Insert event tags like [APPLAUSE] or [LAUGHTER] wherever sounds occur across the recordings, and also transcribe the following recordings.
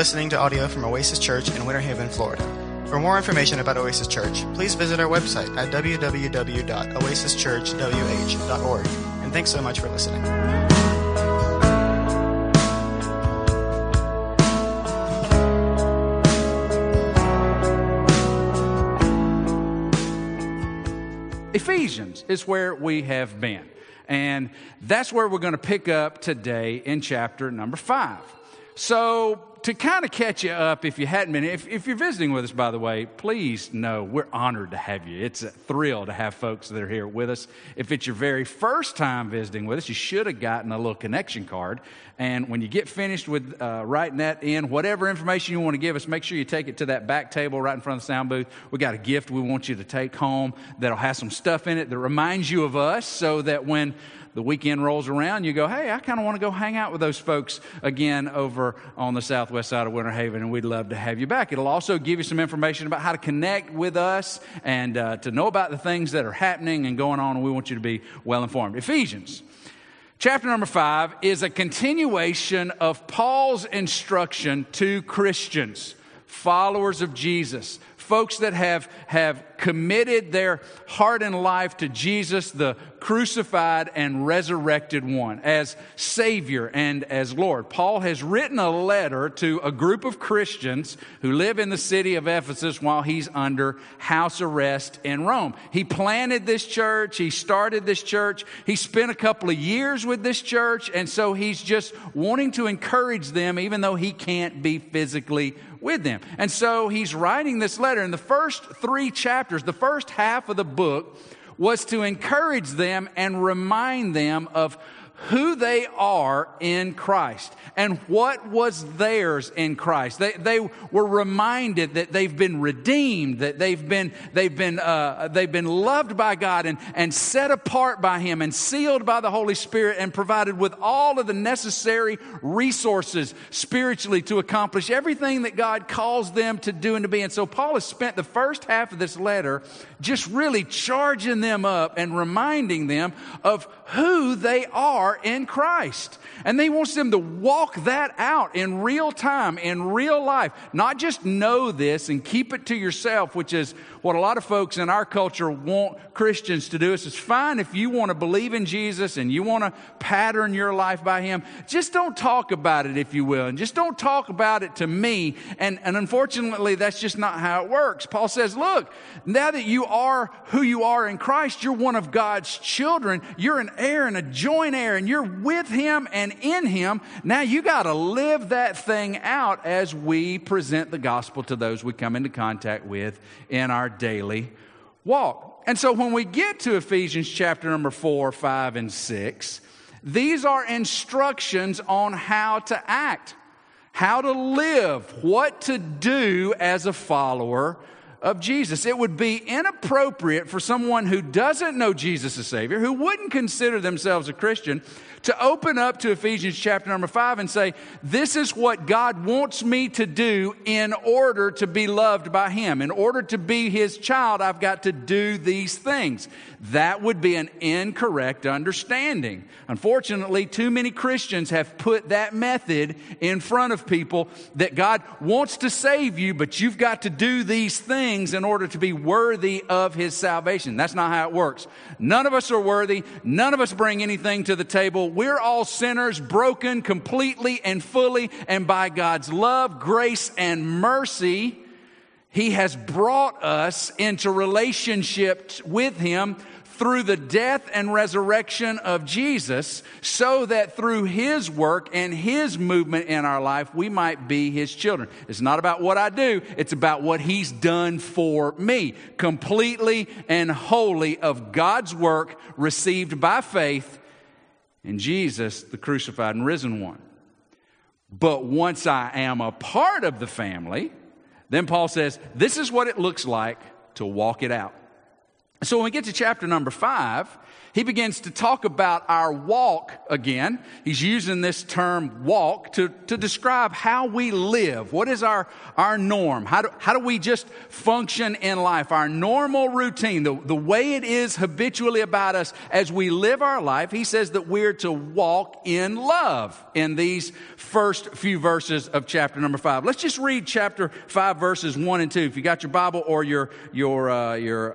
listening to audio from Oasis Church in Winter Haven, Florida. For more information about Oasis Church, please visit our website at www.oasischurchwh.org. And thanks so much for listening. Ephesians is where we have been. And that's where we're going to pick up today in chapter number five. So, to kind of catch you up, if you hadn't been, if, if you're visiting with us, by the way, please know we're honored to have you. It's a thrill to have folks that are here with us. If it's your very first time visiting with us, you should have gotten a little connection card. And when you get finished with uh, writing that in, whatever information you want to give us, make sure you take it to that back table right in front of the sound booth. We got a gift we want you to take home that'll have some stuff in it that reminds you of us so that when the weekend rolls around, you go, hey, I kind of want to go hang out with those folks again over on the southwest side of Winter Haven, and we'd love to have you back. It'll also give you some information about how to connect with us and uh, to know about the things that are happening and going on, and we want you to be well informed. Ephesians. Chapter number five is a continuation of Paul's instruction to Christians, followers of Jesus, folks that have, have committed their heart and life to Jesus, the crucified and resurrected one, as Savior and as Lord. Paul has written a letter to a group of Christians who live in the city of Ephesus while he's under house arrest in Rome. He planted this church, he started this church, he spent a couple of years with this church, and so he's just wanting to encourage them, even though he can't be physically with them. And so he's writing this letter. In the first three chapters, the first half of the book was to encourage them and remind them of who they are in Christ and what was theirs in Christ. They, they were reminded that they've been redeemed, that they've been, they've been, uh, they've been loved by God and, and set apart by Him and sealed by the Holy Spirit and provided with all of the necessary resources spiritually to accomplish everything that God calls them to do and to be. And so Paul has spent the first half of this letter just really charging them up and reminding them of who they are in Christ. And he wants them to walk that out in real time, in real life. Not just know this and keep it to yourself, which is what a lot of folks in our culture want Christians to do. Is it's fine if you want to believe in Jesus and you want to pattern your life by him. Just don't talk about it, if you will. And just don't talk about it to me. And, and unfortunately, that's just not how it works. Paul says, look, now that you are who you are in Christ, you're one of God's children. You're an heir and a joint heir, and you're with Him and in Him. Now you got to live that thing out as we present the gospel to those we come into contact with in our daily walk. And so when we get to Ephesians chapter number four, five, and six, these are instructions on how to act, how to live, what to do as a follower of Jesus. It would be inappropriate for someone who doesn't know Jesus as Savior, who wouldn't consider themselves a Christian, to open up to Ephesians chapter number five and say, This is what God wants me to do in order to be loved by Him. In order to be His child, I've got to do these things. That would be an incorrect understanding. Unfortunately, too many Christians have put that method in front of people that God wants to save you, but you've got to do these things in order to be worthy of His salvation. That's not how it works. None of us are worthy. None of us bring anything to the table we're all sinners, broken completely and fully, and by God's love, grace, and mercy, He has brought us into relationship with Him through the death and resurrection of Jesus, so that through His work and His movement in our life, we might be His children. It's not about what I do, it's about what He's done for me. Completely and wholly of God's work received by faith in Jesus, the crucified and risen one. But once I am a part of the family, then Paul says, this is what it looks like to walk it out. So when we get to chapter number five, he begins to talk about our walk again. He's using this term walk to, to describe how we live. What is our, our norm? How do, how do we just function in life? Our normal routine, the, the way it is habitually about us as we live our life. He says that we're to walk in love in these first few verses of chapter number five. Let's just read chapter five, verses one and two. If you got your Bible or your, your, uh, your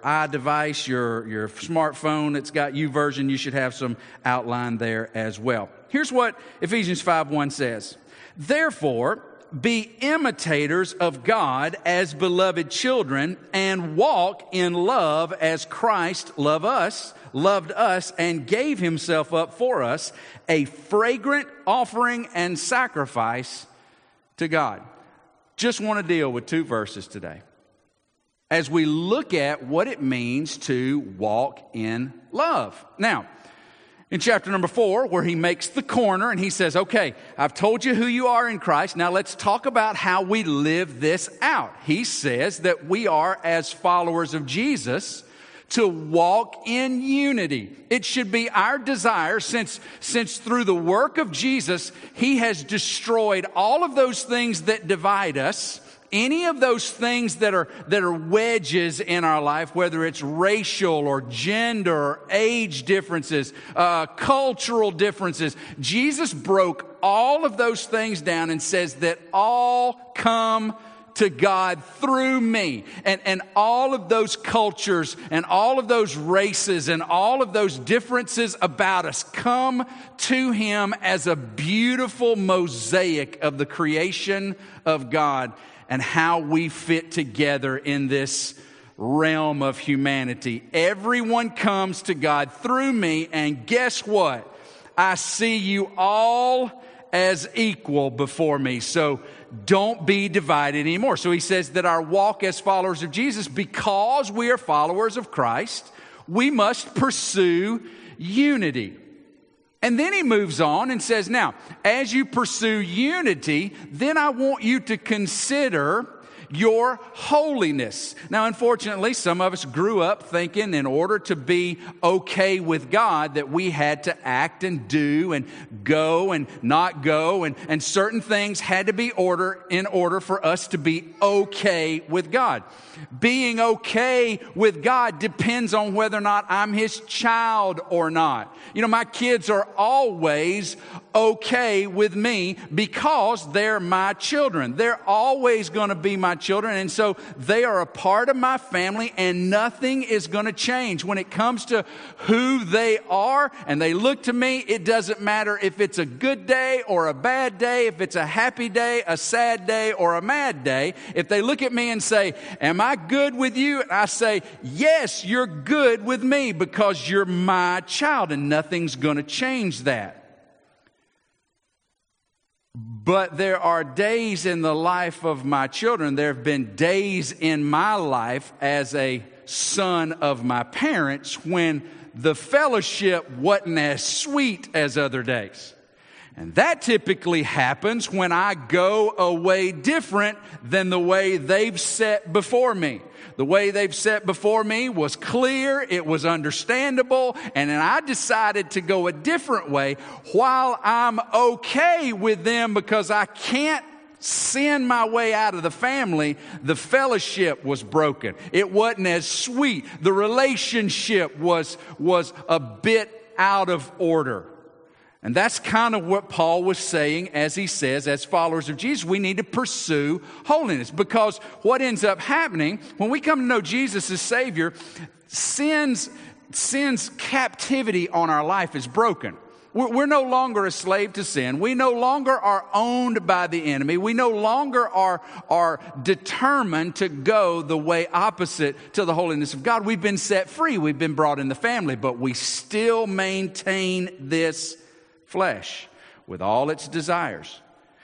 iDevice, your, your smartphone, it's got YouVersion, you should have some outline there as well. Here's what Ephesians 5 1 says Therefore, be imitators of God as beloved children and walk in love as Christ loved us, loved us and gave himself up for us, a fragrant offering and sacrifice to God. Just want to deal with two verses today as we look at what it means to walk in love. Now, in chapter number four, where he makes the corner and he says, Okay, I've told you who you are in Christ. Now let's talk about how we live this out. He says that we are, as followers of Jesus, to walk in unity. It should be our desire since, since through the work of Jesus, he has destroyed all of those things that divide us any of those things that are, that are wedges in our life, whether it's racial or gender or age differences, uh, cultural differences, Jesus broke all of those things down and says that all come to God through me. And, and all of those cultures and all of those races and all of those differences about us come to Him as a beautiful mosaic of the creation of God and how we fit together in this realm of humanity. Everyone comes to God through me, and guess what? I see you all as equal before me. So don't be divided anymore. So he says that our walk as followers of Jesus, because we are followers of Christ, we must pursue unity. And then he moves on and says, Now, as you pursue unity, then I want you to consider your holiness. Now, unfortunately, some of us grew up thinking in order to be okay with God that we had to act and do and go and not go, and, and certain things had to be order in order for us to be okay with God. Being okay with God depends on whether or not I'm His child or not. You know, my kids are always okay with me because they're my children. They're always going to be my children. And so they are a part of my family and nothing is going to change. When it comes to who they are and they look to me, it doesn't matter if it's a good day or a bad day, if it's a happy day, a sad day, or a mad day. If they look at me and say, Am I good with you? And I say, Yes, you're good with me because you're my child and nothing's going to change that. But there are days in the life of my children, there have been days in my life as a son of my parents when the fellowship wasn't as sweet as other days. And that typically happens when I go away different than the way they've set before me. The way they've set before me was clear, it was understandable, and then I decided to go a different way while I'm okay with them because I can't sin my way out of the family, the fellowship was broken. It wasn't as sweet. The relationship was, was a bit out of order. And that's kind of what Paul was saying as he says, as followers of Jesus, we need to pursue holiness. Because what ends up happening when we come to know Jesus as Savior, sin's, sin's captivity on our life is broken. We're, we're no longer a slave to sin. We no longer are owned by the enemy. We no longer are, are determined to go the way opposite to the holiness of God. We've been set free. We've been brought in the family, but we still maintain this flesh with all its desires.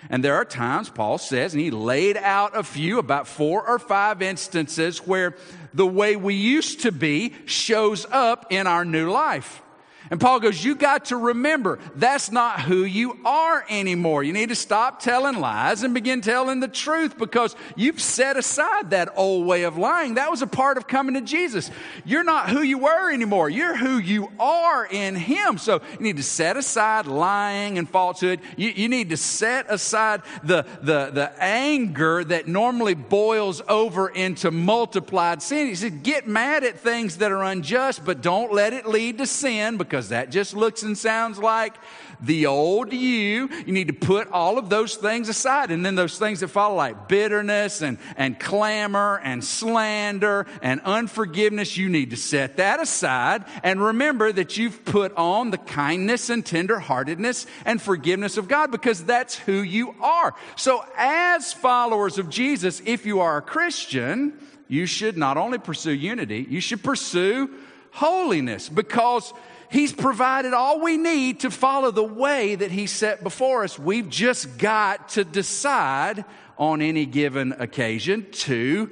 And there are times, Paul says, and he laid out a few, about four or five instances where the way we used to be shows up in our new life. And Paul goes, You got to remember, that's not who you are anymore. You need to stop telling lies and begin telling the truth because you've set aside that old way of lying. That was a part of coming to Jesus. You're not who you were anymore. You're who you are in Him. So you need to set aside lying and falsehood. You, you need to set aside the, the, the anger that normally boils over into multiplied sin. He said, Get mad at things that are unjust, but don't let it lead to sin because that just looks and sounds like the old you. You need to put all of those things aside. And then those things that follow, like bitterness and, and clamor and slander and unforgiveness, you need to set that aside and remember that you've put on the kindness and tenderheartedness and forgiveness of God because that's who you are. So, as followers of Jesus, if you are a Christian, you should not only pursue unity, you should pursue holiness because He's provided all we need to follow the way that He set before us. We've just got to decide on any given occasion to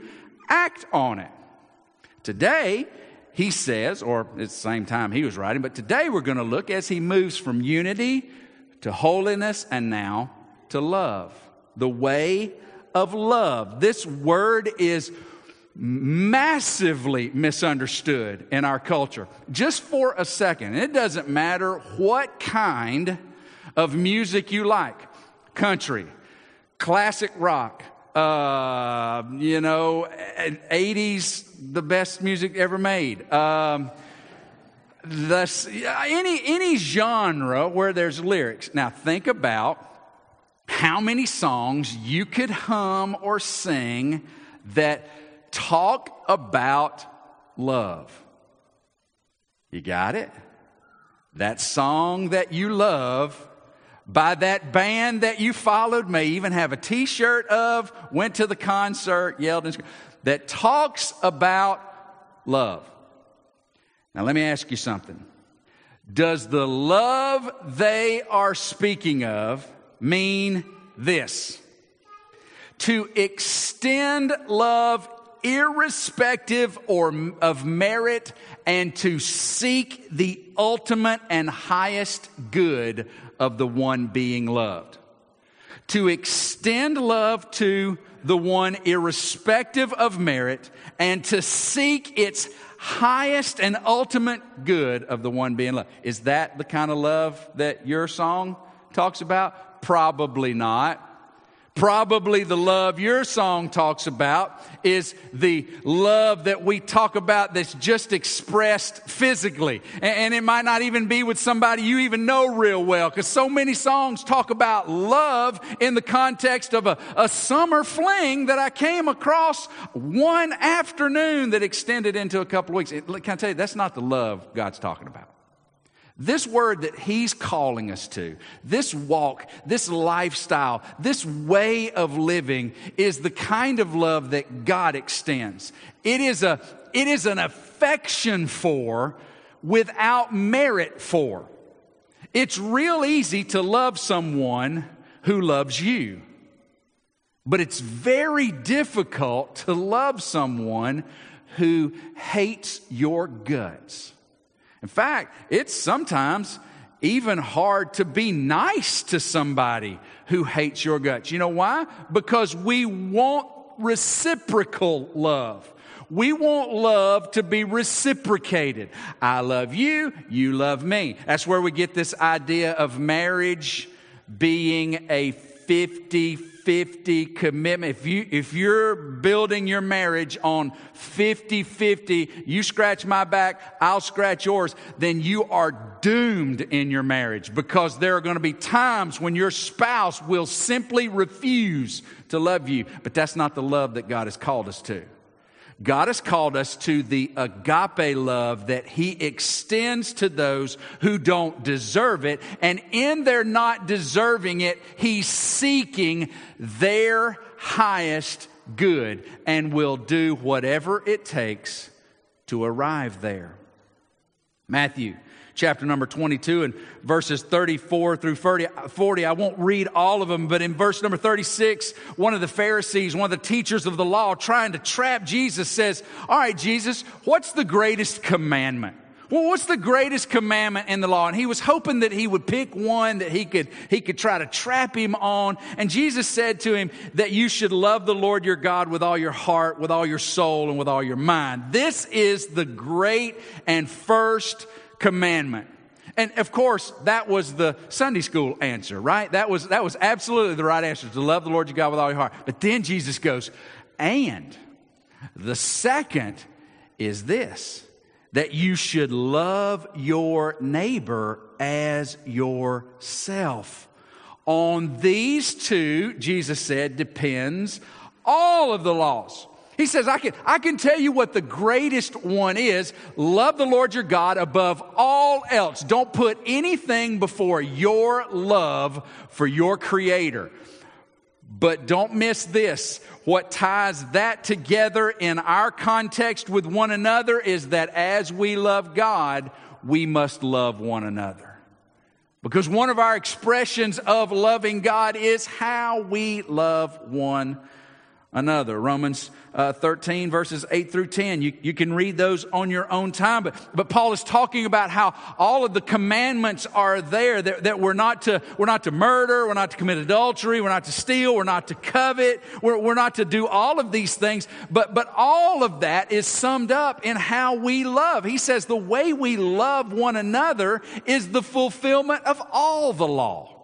act on it. Today, he says, or at the same time he was writing, but today we're going to look as he moves from unity to holiness and now to love. The way of love. This word is massively misunderstood in our culture. Just for a second, it doesn't matter what kind of music you like country, classic rock, uh, you know, 80s, the best music ever made. Um, any, any genre where there's lyrics. Now, think about how many songs you could hum or sing that talk about love. You got it? That song that you love by that band that you followed, may even have a t shirt of, went to the concert, yelled, and that talks about love. Now, let me ask you something. Does the love they are speaking of mean this? To extend love irrespective or of merit and to seek the ultimate and highest good of the one being loved. To extend love to the one irrespective of merit and to seek its highest and ultimate good of the one being loved. Is that the kind of love that your song talks about? Probably not. Probably the love your song talks about is the love that we talk about that's just expressed physically. And it might not even be with somebody you even know real well because so many songs talk about love in the context of a, a summer fling that I came across one afternoon that extended into a couple weeks. Can I tell you, that's not the love God's talking about. This word that he's calling us to, this walk, this lifestyle, this way of living is the kind of love that God extends. It is a, it is an affection for without merit for. It's real easy to love someone who loves you. But it's very difficult to love someone who hates your guts. In fact, it's sometimes even hard to be nice to somebody who hates your guts. You know why? Because we want reciprocal love. We want love to be reciprocated. I love you, you love me. That's where we get this idea of marriage being a 50 50 commitment. If, you, if you're building your marriage on 50 50, you scratch my back, I'll scratch yours, then you are doomed in your marriage because there are going to be times when your spouse will simply refuse to love you. But that's not the love that God has called us to. God has called us to the agape love that He extends to those who don't deserve it. And in their not deserving it, He's seeking their highest good and will do whatever it takes to arrive there. Matthew chapter number 22 and verses 34 through 40. I won't read all of them, but in verse number 36, one of the Pharisees, one of the teachers of the law, trying to trap Jesus says, All right, Jesus, what's the greatest commandment? Well, what's the greatest commandment in the law? And he was hoping that he would pick one that he could, he could try to trap him on. And Jesus said to him that you should love the Lord your God with all your heart, with all your soul, and with all your mind. This is the great and first commandment. And of course, that was the Sunday school answer, right? That was, that was absolutely the right answer to love the Lord your God with all your heart. But then Jesus goes, and the second is this that you should love your neighbor as yourself. On these two, Jesus said, depends all of the laws. He says, I can, I can tell you what the greatest one is. Love the Lord your God above all else. Don't put anything before your love for your creator. But don't miss this. What ties that together in our context with one another is that as we love God, we must love one another. Because one of our expressions of loving God is how we love one another. Romans uh, 13 verses 8 through 10. You, you can read those on your own time. But, but Paul is talking about how all of the commandments are there that, that we're not to, we're not to murder, we're not to commit adultery, we're not to steal, we're not to covet, we're, we're not to do all of these things. But, but all of that is summed up in how we love. He says the way we love one another is the fulfillment of all the law.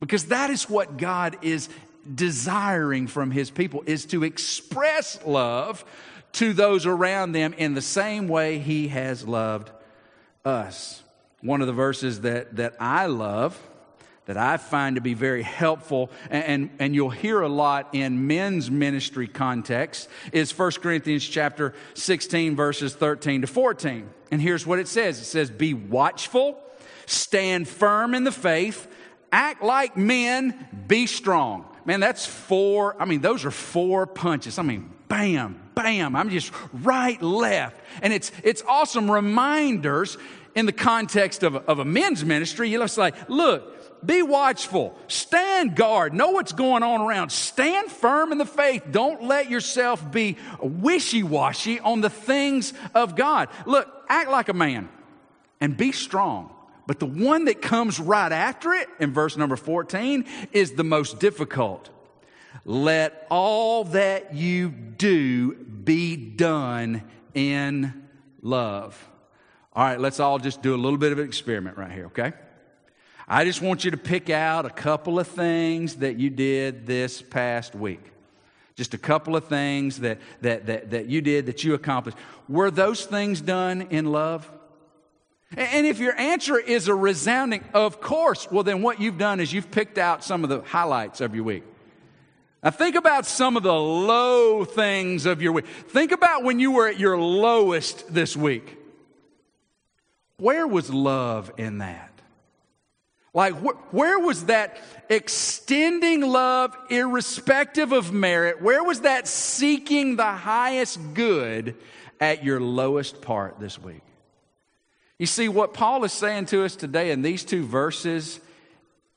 Because that is what God is desiring from his people is to express love to those around them in the same way he has loved us. One of the verses that, that I love, that I find to be very helpful, and, and, and, you'll hear a lot in men's ministry context, is 1 Corinthians chapter 16, verses 13 to 14. And here's what it says it says, Be watchful, stand firm in the faith, act like men, be strong. Man, that's four. I mean, those are four punches. I mean, bam, bam. I'm just right, left. And it's, it's awesome reminders in the context of, of a men's ministry. It's like, look, be watchful, stand guard, know what's going on around, stand firm in the faith. Don't let yourself be wishy washy on the things of God. Look, act like a man and be strong. But the one that comes right after it in verse number 14 is the most difficult. Let all that you do be done in love. All right, let's all just do a little bit of an experiment right here, okay? I just want you to pick out a couple of things that you did this past week. Just a couple of things that, that, that, that you did that you accomplished. Were those things done in love? And if your answer is a resounding, of course, well, then what you've done is you've picked out some of the highlights of your week. Now, think about some of the low things of your week. Think about when you were at your lowest this week. Where was love in that? Like, wh- where was that extending love irrespective of merit? Where was that seeking the highest good at your lowest part this week? You see, what Paul is saying to us today in these two verses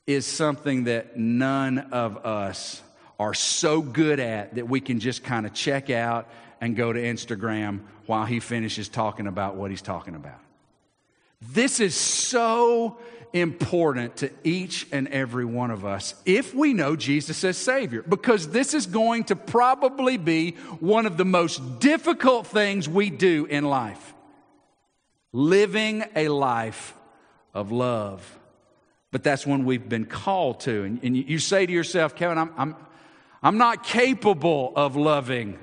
is something that none of us are so good at that we can just kind of check out and go to Instagram while he finishes talking about what he's talking about. This is so important to each and every one of us if we know Jesus as Savior, because this is going to probably be one of the most difficult things we do in life living a life of love. But that's when we've been called to. And, and you say to yourself, Kevin, I'm, I'm, I'm not capable of loving.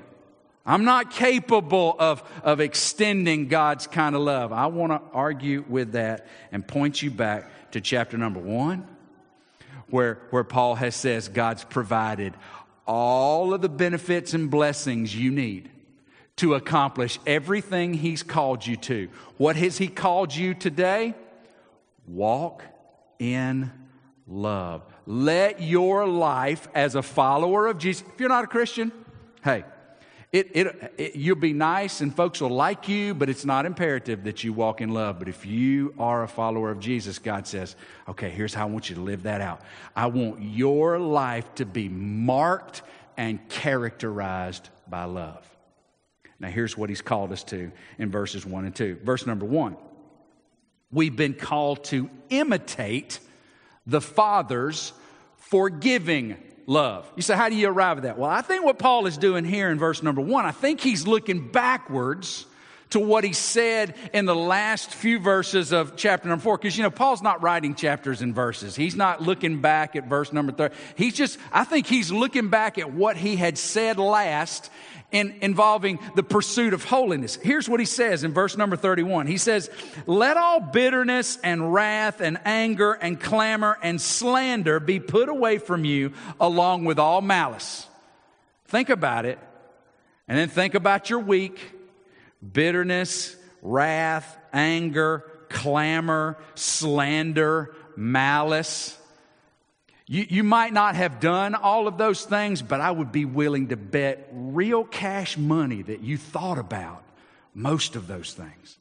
I'm not capable of, of extending God's kind of love. I want to argue with that and point you back to chapter number one, where, where Paul has says God's provided all of the benefits and blessings you need to accomplish everything He's called you to. What has He called you today? Walk in love. Let your life as a follower of Jesus, if you're not a Christian, hey, it, it, it, you'll be nice and folks will like you, but it's not imperative that you walk in love. But if you are a follower of Jesus, God says, okay, here's how I want you to live that out. I want your life to be marked and characterized by love. Now, here's what he's called us to in verses 1 and 2. Verse number 1 We've been called to imitate the Father's forgiving love. You say, how do you arrive at that? Well, I think what Paul is doing here in verse number 1, I think he's looking backwards to what he said in the last few verses of chapter number four. Because, you know, Paul's not writing chapters and verses. He's not looking back at verse number three. He's just, I think he's looking back at what he had said last in, involving the pursuit of holiness. Here's what he says in verse number 31. He says, Let all bitterness and wrath and anger and clamor and slander be put away from you along with all malice. Think about it. And then think about your week bitterness, wrath, anger, clamor, slander, malice. You, you might not have done all of those things, but I would be willing to bet real cash money that you thought about most of those things.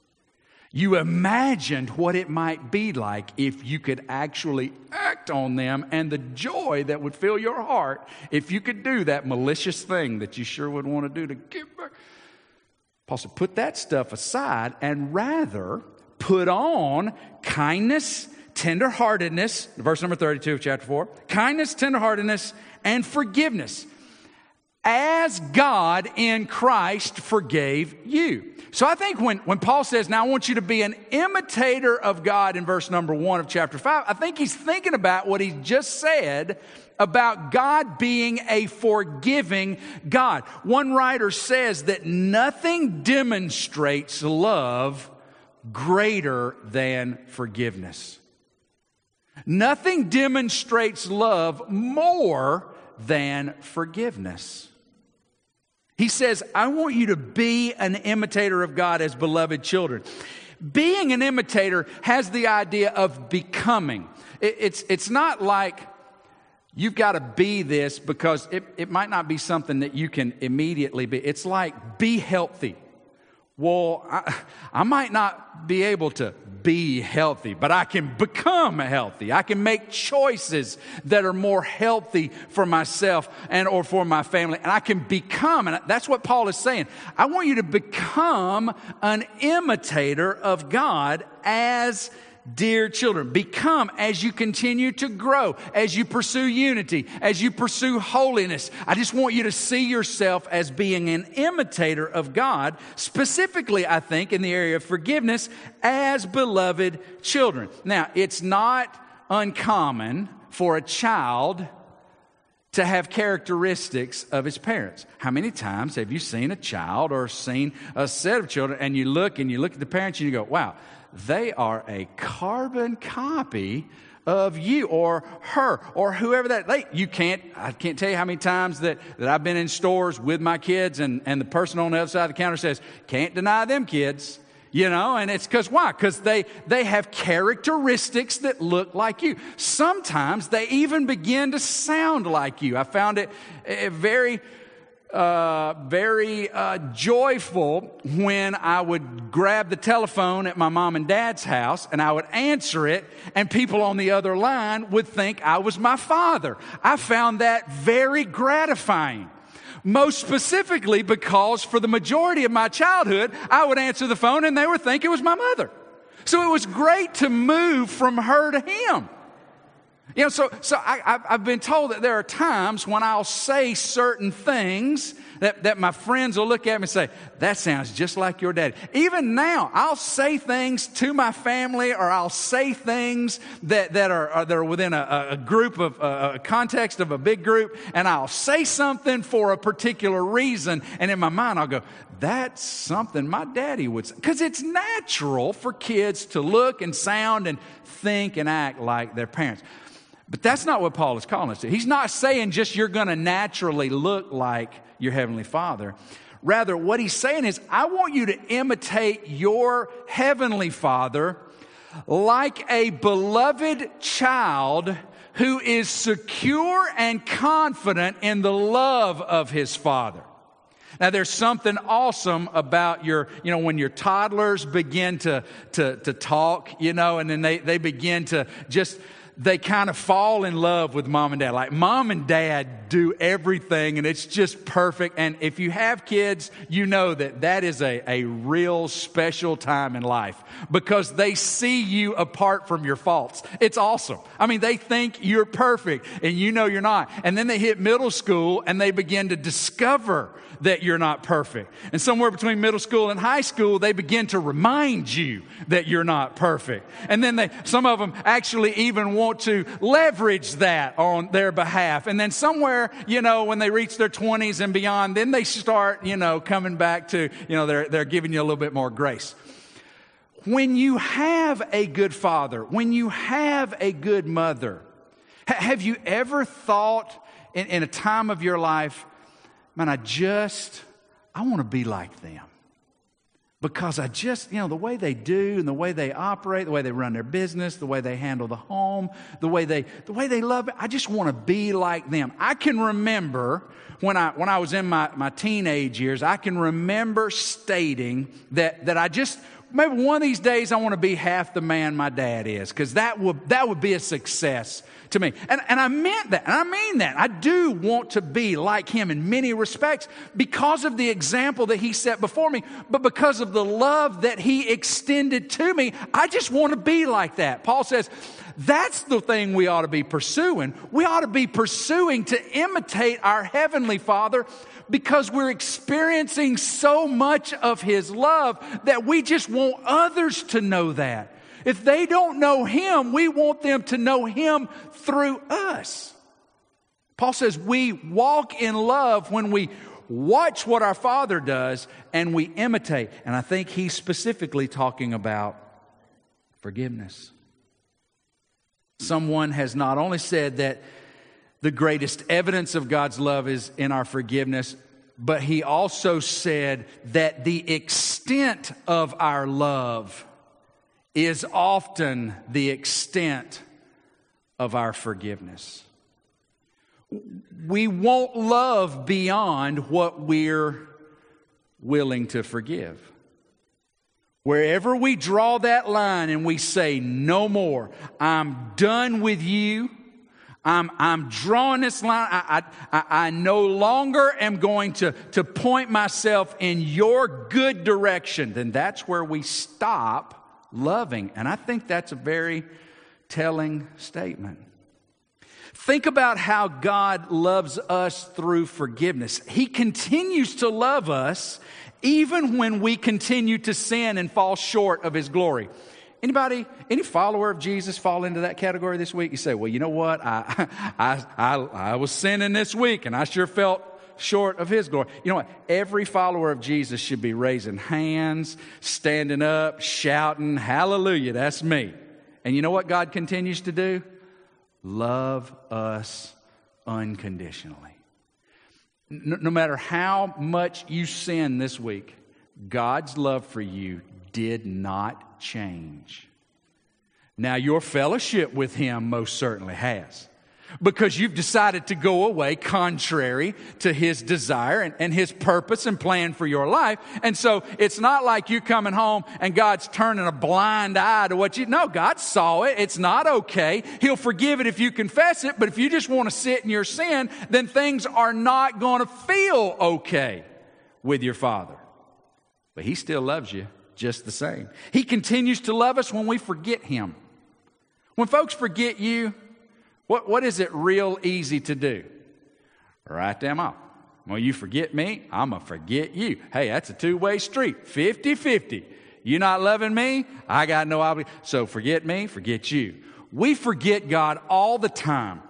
You imagined what it might be like if you could actually act on them and the joy that would fill your heart if you could do that malicious thing that you sure would want to do to give back. Paul said, put that stuff aside and rather put on kindness, tenderheartedness, verse number 32 of chapter 4, kindness, tenderheartedness, and forgiveness, as God in Christ forgave you. So I think when, when Paul says, Now I want you to be an imitator of God in verse number one of chapter five, I think he's thinking about what he just said about God being a forgiving God. One writer says that nothing demonstrates love greater than forgiveness. Nothing demonstrates love more than forgiveness. He says, I want you to be an imitator of God as beloved children. Being an imitator has the idea of becoming. It's, it's not like You've got to be this because it, it might not be something that you can immediately be. It's like be healthy. Well, I, [LAUGHS] I might not be able to be healthy, but I can become healthy. I can make choices that are more healthy for myself and or for my family. And I can become, and that's what Paul is saying. I want you to become an imitator of God as dear children. Become as you continue to grow, as you pursue unity, as you pursue holiness. I just want you to see yourself as being an imitator of God, specifically, I think, in the area of forgiveness, as beloved children. Now, it's not uncommon for a child to have characteristics of his parents. How many times have you seen a child or seen a set of children and you look and you look at the parents and you go, wow, they are a carbon copy of you or her or whoever that they you can't i can't tell you how many times that, that i've been in stores with my kids and, and the person on the other side of the counter says can't deny them kids you know and it's because why? Because they they have characteristics that look like you. Sometimes they even begin to sound like you. I found it uh, very uh, very uh, joyful when I would grab the telephone at my mom and dad's house and I would answer it, and people on the other line would think I was my father. I found that very gratifying. Most specifically, because for the majority of my childhood, I would answer the phone and they would think it was my mother. So it was great to move from her to him. You know, so, so I, have been told that there are times when I'll say certain things that, that my friends will look at me and say, that sounds just like your dad. Even now, I'll say things to my family or I'll say things that, that, are, uh, that are within a, a group of, a context of a big group, and I'll say something for a particular reason, and in my mind I'll go, that's something my daddy would say. Because it's natural for kids to look and sound and think and act like their parents. But that's not what Paul is calling us to. He's not saying just you're going to naturally look like your Heavenly Father. Rather, what he's saying is, I want you to imitate your Heavenly Father like a beloved child who is secure and confident in the love of his Father. Now, there's something awesome about your, you know, when your toddlers begin to, to, to talk, you know, and then they, they begin to just they kind of fall in love with mom and dad. Like mom and dad do everything and it's just perfect. And if you have kids, you know that that is a, a real special time in life because they see you apart from your faults. It's awesome. I mean, they think you're perfect and you know you're not. And then they hit middle school and they begin to discover that you're not perfect. And somewhere between middle school and high school, they begin to remind you that you're not perfect. And then they, some of them actually even want to leverage that on their behalf. And then somewhere, you know, when they reach their 20s and beyond, then they start, you know, coming back to, you know, they're, they're giving you a little bit more grace. When you have a good father, when you have a good mother, have you ever thought in, in a time of your life, man, I just, I want to be like them? Because I just, you know, the way they do and the way they operate, the way they run their business, the way they handle the home, the way they, the way they love it, I just want to be like them. I can remember when I, when I was in my, my teenage years, I can remember stating that, that I just, maybe one of these days I want to be half the man my dad is, because that would, that would be a success to me. And, and I meant that, and I mean that. I do want to be like him in many respects because of the example that he set before me, but because of the love that he extended to me, I just want to be like that. Paul says, that's the thing we ought to be pursuing. We ought to be pursuing to imitate our Heavenly Father because we're experiencing so much of His love that we just want others to know that. If they don't know Him, we want them to know Him through us. Paul says we walk in love when we watch what our Father does and we imitate. And I think he's specifically talking about forgiveness. Someone has not only said that the greatest evidence of God's love is in our forgiveness, but he also said that the extent of our love is often the extent of our forgiveness. We won't love beyond what we're willing to forgive. Wherever we draw that line and we say, no more, I'm done with you. I'm, I'm drawing this line. I, I, I no longer am going to, to point myself in your good direction. Then that's where we stop loving. And I think that's a very telling statement. Think about how God loves us through forgiveness. He continues to love us even when we continue to sin and fall short of his glory. Anybody, any follower of Jesus fall into that category this week? You say, well, you know what? I, [LAUGHS] I, I, I was sinning this week and I sure felt short of his glory. You know what? Every follower of Jesus should be raising hands, standing up, shouting, hallelujah, that's me. And you know what God continues to do? Love us unconditionally. No, no matter how much you sin this week, God's love for you did not change. Now, your fellowship with Him most certainly has because you've decided to go away contrary to his desire and, and, his purpose and plan for your life. And so it's not like you coming home and God's turning a blind eye to what you know. God saw it. It's not okay. He'll forgive it if you confess it. But if you just want to sit in your sin, then things are not going to feel okay with your father. But he still loves you just the same. He continues to love us when we forget him. When folks forget you, what, what is it real easy to do? Write them off. Well, you forget me, I'm going to forget you. Hey, that's a two way street 50 50. You not loving me, I got no obligation. So forget me, forget you. We forget God all the time.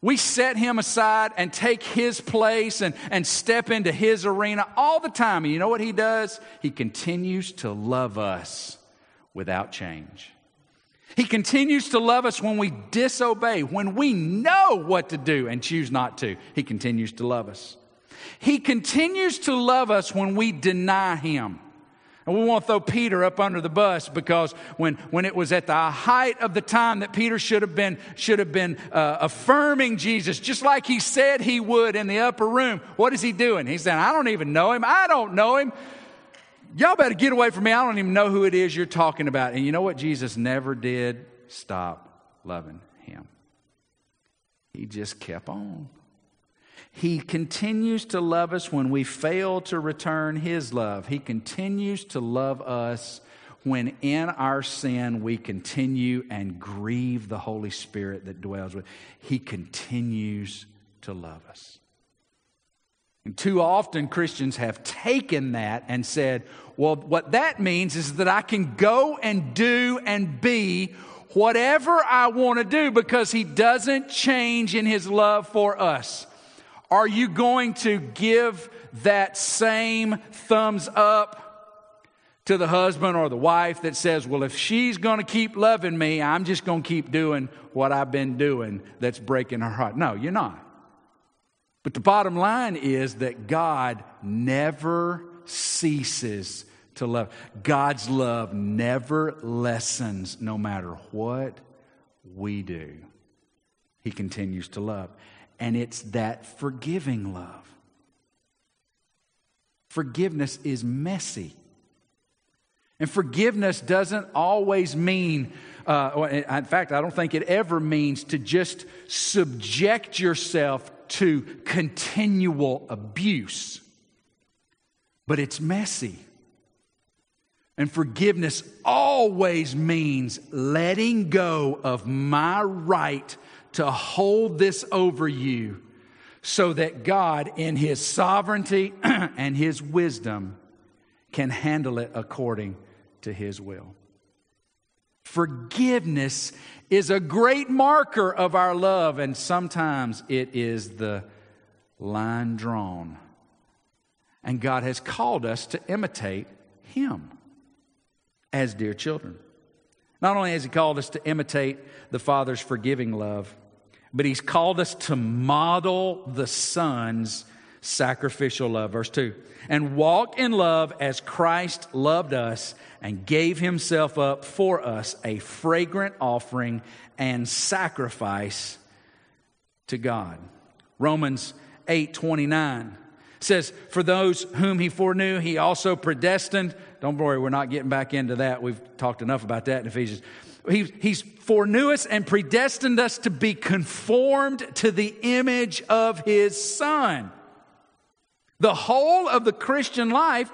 We set him aside and take his place and, and step into his arena all the time. And you know what he does? He continues to love us without change. He continues to love us when we disobey, when we know what to do and choose not to. He continues to love us. He continues to love us when we deny Him. And we want to throw Peter up under the bus because when, when it was at the height of the time that Peter should have been, should have been uh, affirming Jesus, just like he said he would in the upper room, what is he doing? He's saying, I don't even know him. I don't know him y'all better get away from me. I don't even know who it is you're talking about. And you know what Jesus never did? Stop loving him. He just kept on. He continues to love us when we fail to return His love. He continues to love us when in our sin we continue and grieve the Holy Spirit that dwells with. He continues to love us. And too often Christians have taken that and said, well, what that means is that I can go and do and be whatever I want to do because He doesn't change in His love for us. Are you going to give that same thumbs up to the husband or the wife that says, Well, if she's going to keep loving me, I'm just going to keep doing what I've been doing that's breaking her heart? No, you're not. But the bottom line is that God never ceases to love. God's love never lessens no matter what we do. He continues to love and it's that forgiving love. Forgiveness is messy. And forgiveness doesn't always mean, uh, in fact, I don't think it ever means to just subject yourself to continual abuse. But it's messy. And forgiveness always means letting go of my right to hold this over you so that God, in His sovereignty [CLEARS THROAT] and His wisdom, can handle it according to His will. Forgiveness is a great marker of our love, and sometimes it is the line drawn. And God has called us to imitate Him as dear children. Not only has He called us to imitate the Father's forgiving love, but he's called us to model the Son's sacrificial love. Verse 2 and walk in love as Christ loved us and gave himself up for us, a fragrant offering and sacrifice to God. Romans 8 29 says, For those whom he foreknew, he also predestined. Don't worry, we're not getting back into that. We've talked enough about that in Ephesians. He, he's foreknew us and predestined us to be conformed to the image of his son. The whole of the Christian life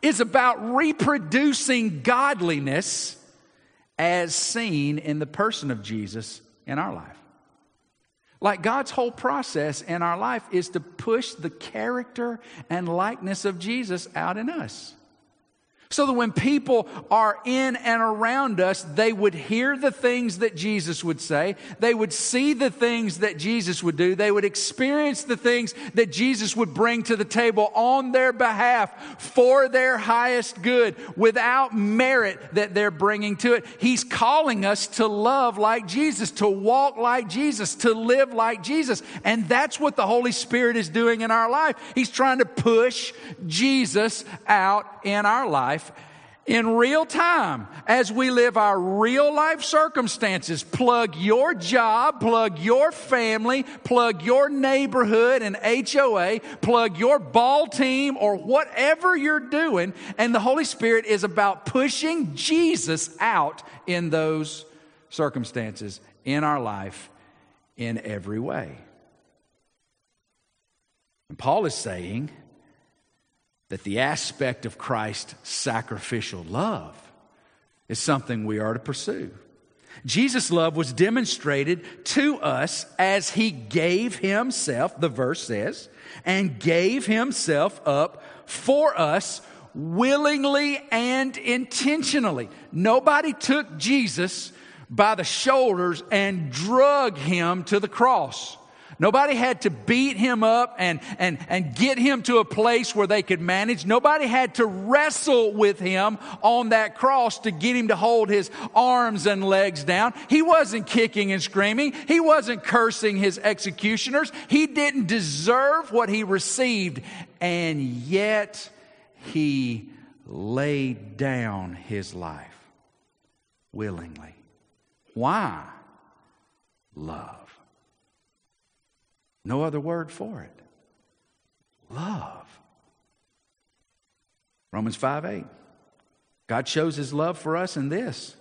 is about reproducing godliness as seen in the person of Jesus in our life. Like God's whole process in our life is to push the character and likeness of Jesus out in us. So that when people are in and around us, they would hear the things that Jesus would say. They would see the things that Jesus would do. They would experience the things that Jesus would bring to the table on their behalf for their highest good without merit that they're bringing to it. He's calling us to love like Jesus, to walk like Jesus, to live like Jesus. And that's what the Holy Spirit is doing in our life. He's trying to push Jesus out in our life in real time as we live our real life circumstances. Plug your job, plug your family, plug your neighborhood and HOA, plug your ball team or whatever you're doing. And the Holy Spirit is about pushing Jesus out in those circumstances in our life in every way. And Paul is saying, that the aspect of Christ's sacrificial love is something we are to pursue. Jesus' love was demonstrated to us as he gave himself, the verse says, and gave himself up for us willingly and intentionally. Nobody took Jesus by the shoulders and drug him to the cross. Nobody had to beat him up and, and, and get him to a place where they could manage. Nobody had to wrestle with him on that cross to get him to hold his arms and legs down. He wasn't kicking and screaming. He wasn't cursing his executioners. He didn't deserve what he received. And yet he laid down his life willingly. Why? Love. No other word for it. Love. Romans 5 8. God shows his love for us in this.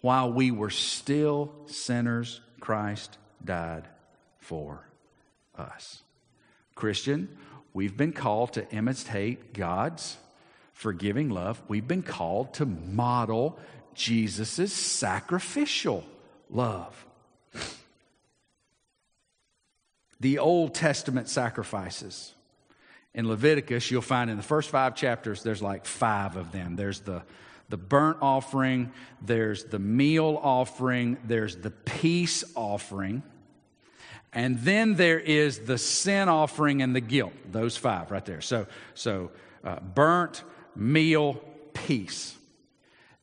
While we were still sinners, Christ died for us. Christian, we've been called to imitate God's forgiving love. We've been called to model Jesus' sacrificial love. The Old Testament sacrifices. In Leviticus, you'll find in the first five chapters, there's like five of them. There's the, the burnt offering, there's the meal offering, there's the peace offering, and then there is the sin offering and the guilt. Those five right there. So, so uh, burnt, meal, peace.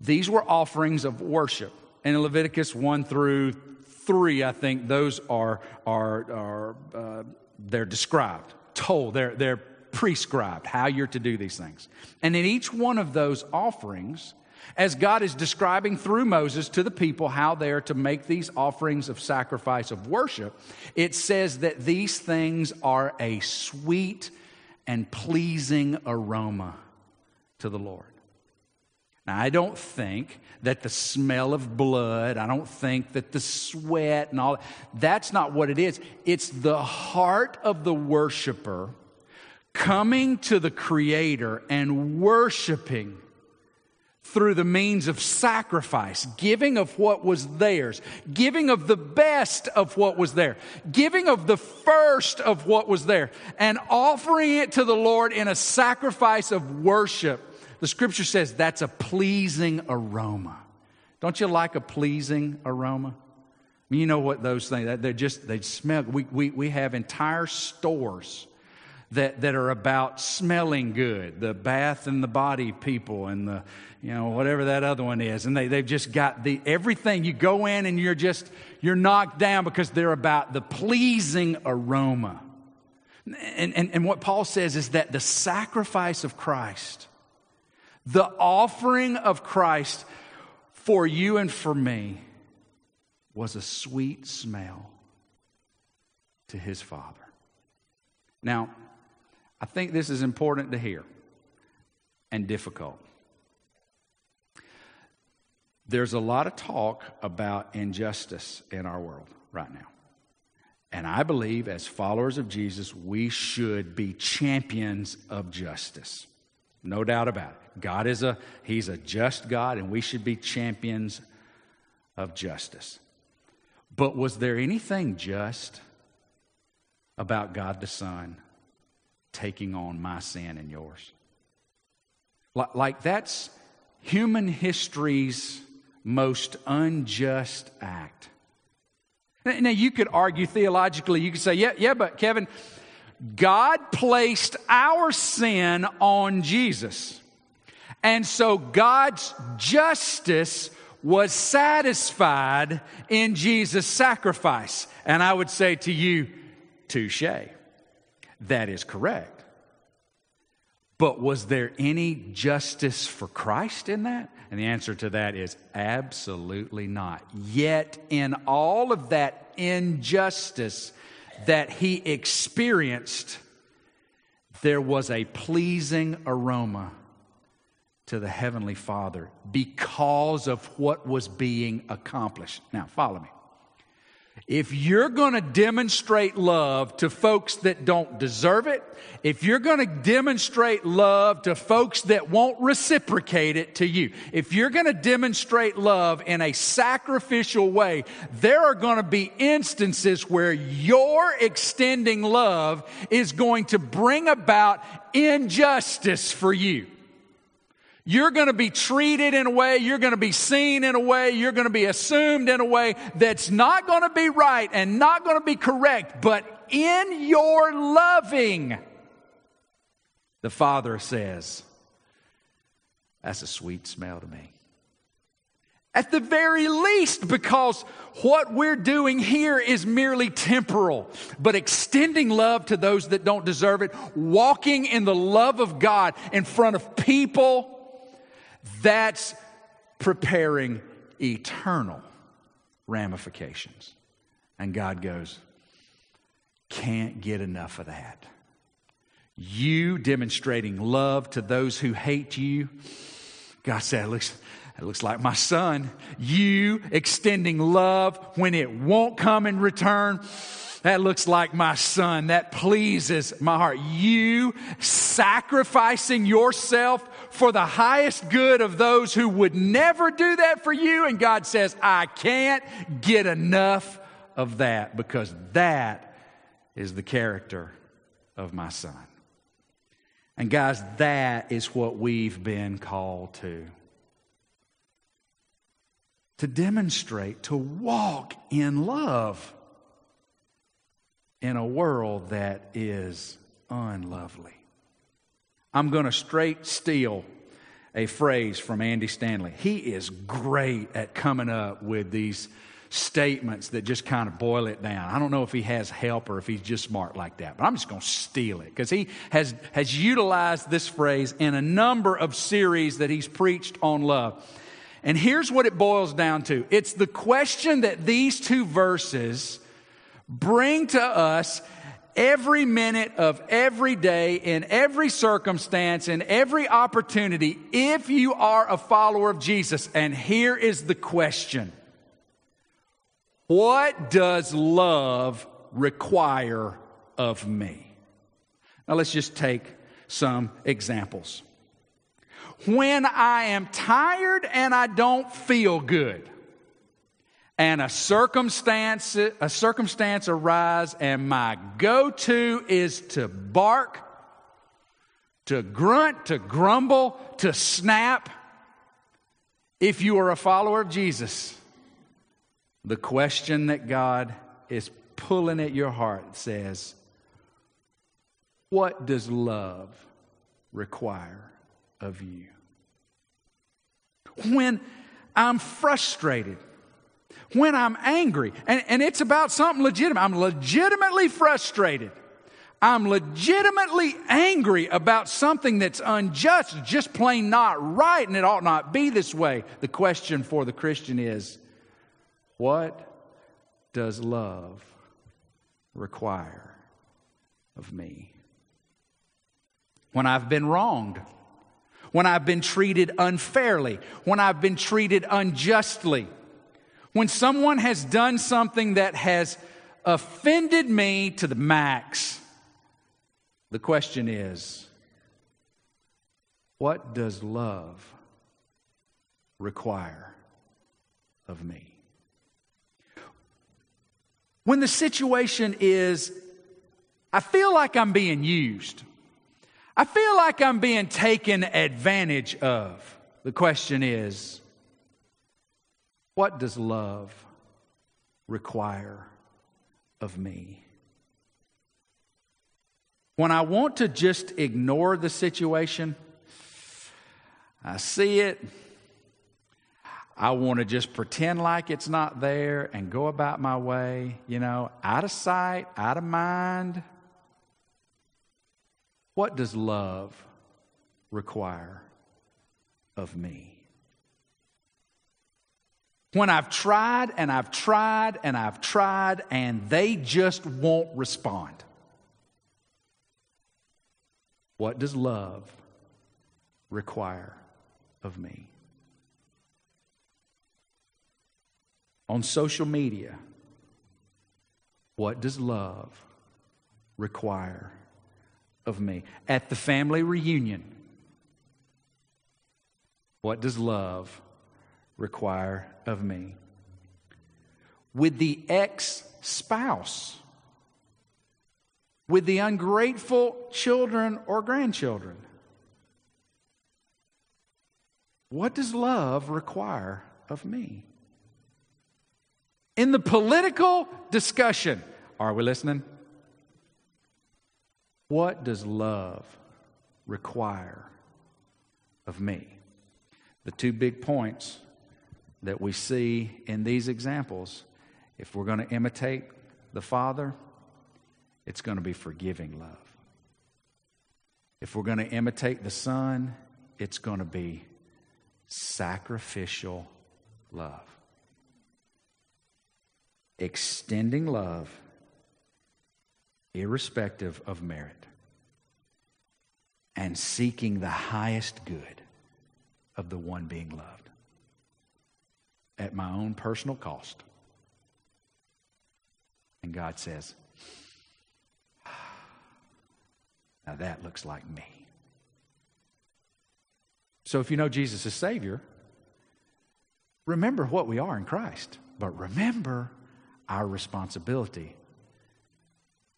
These were offerings of worship. And in Leviticus 1 through 3, I think those are, are, are uh, they're described, told, they're, they're prescribed how you're to do these things. And in each one of those offerings, as God is describing through Moses to the people how they are to make these offerings of sacrifice of worship, it says that these things are a sweet and pleasing aroma to the Lord. Now, I don't think that the smell of blood, I don't think that the sweat and all that's not what it is. It's the heart of the worshiper coming to the Creator and worshiping through the means of sacrifice, giving of what was theirs, giving of the best of what was there, giving of the first of what was there, and offering it to the Lord in a sacrifice of worship. The scripture says that's a pleasing aroma. Don't you like a pleasing aroma? I mean, you know what those things, they're just, they smell. We, we, we have entire stores that, that are about smelling good the bath and the body people and the you know whatever that other one is and they, they've just got the everything you go in and you're just you're knocked down because they're about the pleasing aroma and, and, and what paul says is that the sacrifice of christ the offering of christ for you and for me was a sweet smell to his father now I think this is important to hear and difficult. There's a lot of talk about injustice in our world right now. And I believe, as followers of Jesus, we should be champions of justice. No doubt about it. God is a He's a just God, and we should be champions of justice. But was there anything just about God the Son taking on my sin and yours. Like, that's human history's most unjust act. Now, you could argue theologically, you could say, yeah, yeah, but Kevin, God placed our sin on Jesus. And so God's justice was satisfied in Jesus' sacrifice. And I would say to you, touche. That is correct. But was there any justice for Christ in that? And the answer to that is absolutely not. Yet, in all of that injustice that he experienced, there was a pleasing aroma to the Heavenly Father because of what was being accomplished. Now, follow me. If you're going to demonstrate love to folks that don't deserve it, if you're going to demonstrate love to folks that won't reciprocate it to you, if you're going to demonstrate love in a sacrificial way, there are going to be instances where your extending love is going to bring about injustice for you. You're going to be treated in a way, you're going to be seen in a way, you're going to be assumed in a way that's not going to be right and not going to be correct, but in your loving, the Father says, That's a sweet smell to me. At the very least, because what we're doing here is merely temporal, but extending love to those that don't deserve it, walking in the love of God in front of people that's preparing eternal ramifications. And God goes, can't get enough of that. You demonstrating love to those who hate you. God said, looks, It looks like my son. You extending love when it won't come in return. That looks like my son. That pleases my heart. You sacrificing yourself for the highest good of those who would never do that for you. And God says, I can't get enough of that because that is the character of my son. And guys, that is what we've been called to. To demonstrate, to walk in love in a world that is unlovely. I'm going to straight steal a phrase from Andy Stanley. He is great at coming up with these statements that just kind of boil it down. I don't know if he has help or if he's just smart like that, but I'm just going to steal it because he has, has utilized this phrase in a number of series that he's preached on love. And here's what it boils down to it's the question that these two verses bring to us every minute of every day, in every circumstance, in every opportunity, if you are a follower of Jesus. And here is the question what does love require of me? Now let's just take some examples. When I am tired and I don't feel good, and a circumstance a circumstance arise and my go-to is to bark to grunt to grumble to snap if you are a follower of jesus the question that God is pulling at your heart says, What does love require of you? When I'm frustrated, when I'm angry, and, and it's about something legitimate, I'm legitimately frustrated. I'm legitimately angry about something that's unjust, just plain not right, and it ought not be this way. The question for the Christian is what does love require of me? When I've been wronged, when I've been treated unfairly, when I've been treated unjustly, when someone has done something that has offended me to the max, the question is what does love require of me? When the situation is, I feel like I'm being used. I feel like I'm being taken advantage of. The question is, what does love require of me? When I want to just ignore the situation, I see it, I want to just pretend like it's not there and go about my way, you know, out of sight, out of mind. What does love require of me? When I've tried and I've tried and I've tried and they just won't respond. What does love require of me? on social media, what does love require of me? At the family reunion, what does love require of me? With the ex spouse, with the ungrateful children or grandchildren, what does love require of me? In the political discussion, are we listening? What does love require of me? The two big points that we see in these examples if we're going to imitate the Father, it's going to be forgiving love. If we're going to imitate the Son, it's going to be sacrificial love extending love irrespective of merit and seeking the highest good of the one being loved. At my own personal cost. And God says, ah, Now that looks like me. So if you know Jesus as Savior, remember what we are in Christ, but remember our responsibility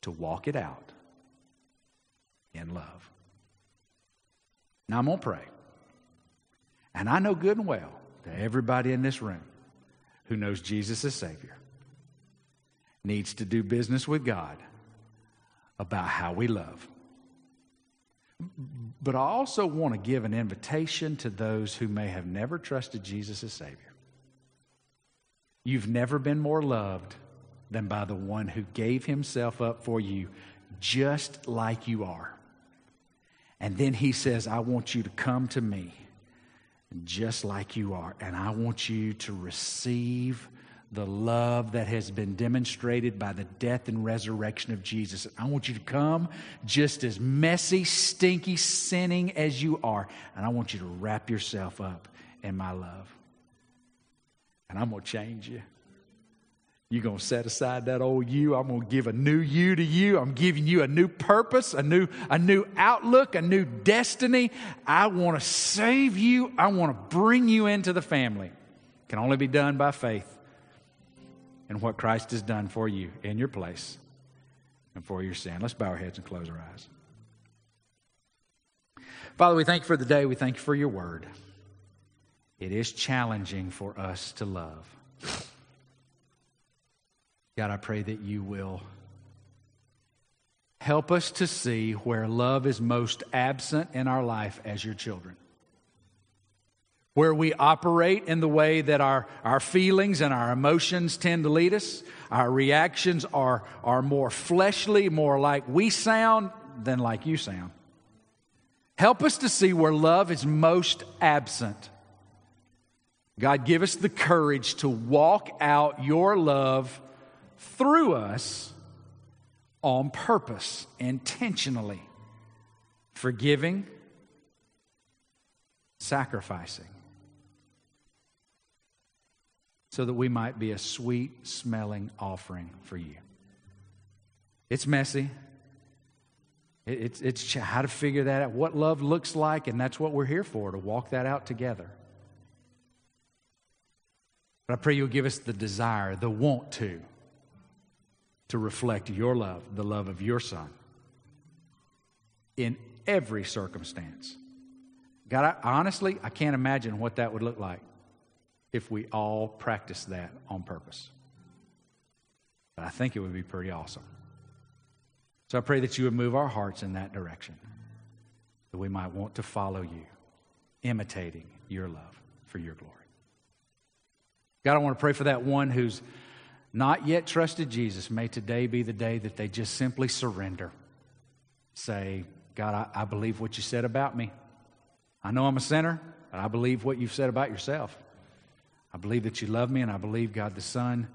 to walk it out in love. Now I'm going to pray. And I know good and well that everybody in this room who knows Jesus as Savior needs to do business with God about how we love. But I also want to give an invitation to those who may have never trusted Jesus as Savior. You've never been more loved than by the one who gave himself up for you just like you are. And then he says, I want you to come to me just like you are. And I want you to receive the love that has been demonstrated by the death and resurrection of Jesus. I want you to come just as messy, stinky, sinning as you are. And I want you to wrap yourself up in my love. And I'm going to change you. You're going to set aside that old you. I'm going to give a new you to you. I'm giving you a new purpose, a new, a new outlook, a new destiny. I want to save you. I want to bring you into the family. It can only be done by faith in what Christ has done for you in your place and for your sin. Let's bow our heads and close our eyes. Father, we thank you for the day. We thank you for your word. It is challenging for us to love. God, I pray that you will help us to see where love is most absent in our life as your children. Where we operate in the way that our, our feelings and our emotions tend to lead us. Our reactions are, are more fleshly, more like we sound than like you sound. Help us to see where love is most absent. God, give us the courage to walk out your love through us on purpose, intentionally, forgiving, sacrificing, so that we might be a sweet smelling offering for you. It's messy. It's, it's how to figure that out, what love looks like, and that's what we're here for, to walk that out together. But I pray you'll give us the desire, the want to to reflect your love, the love of your Son, in every circumstance. God, I, honestly, I can't imagine what that would look like if we all practiced that on purpose. But I think it would be pretty awesome. So I pray that you would move our hearts in that direction, that we might want to follow you, imitating your love for your glory. God, I want to pray for that one who's not yet trusted Jesus, may today be the day that they just simply surrender. Say, God, I, I, believe what you said about me. I know I'm a sinner, but I believe what you've said about yourself. I believe that you love me, and I believe God the Son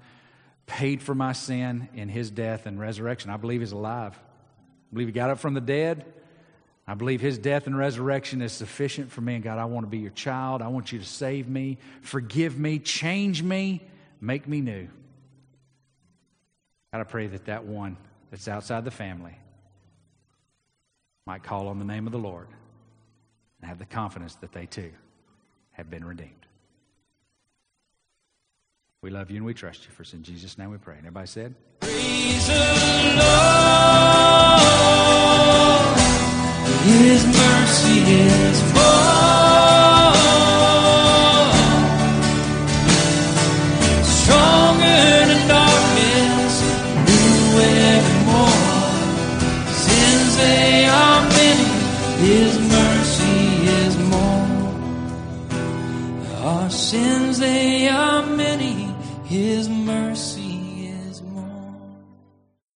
paid for my sin in his death and resurrection. I believe he's alive. I believe he got up from the dead. I believe his death and resurrection is sufficient for me. And God, I want to be your child. I want you to save me, forgive me, change me, make me new. God, I pray that that one that's outside the family might call on the name of the Lord and have the confidence that they too have been redeemed. We love you and we trust you. For in Jesus' name we pray. And everybody said, Praise the Lord. His mercy is they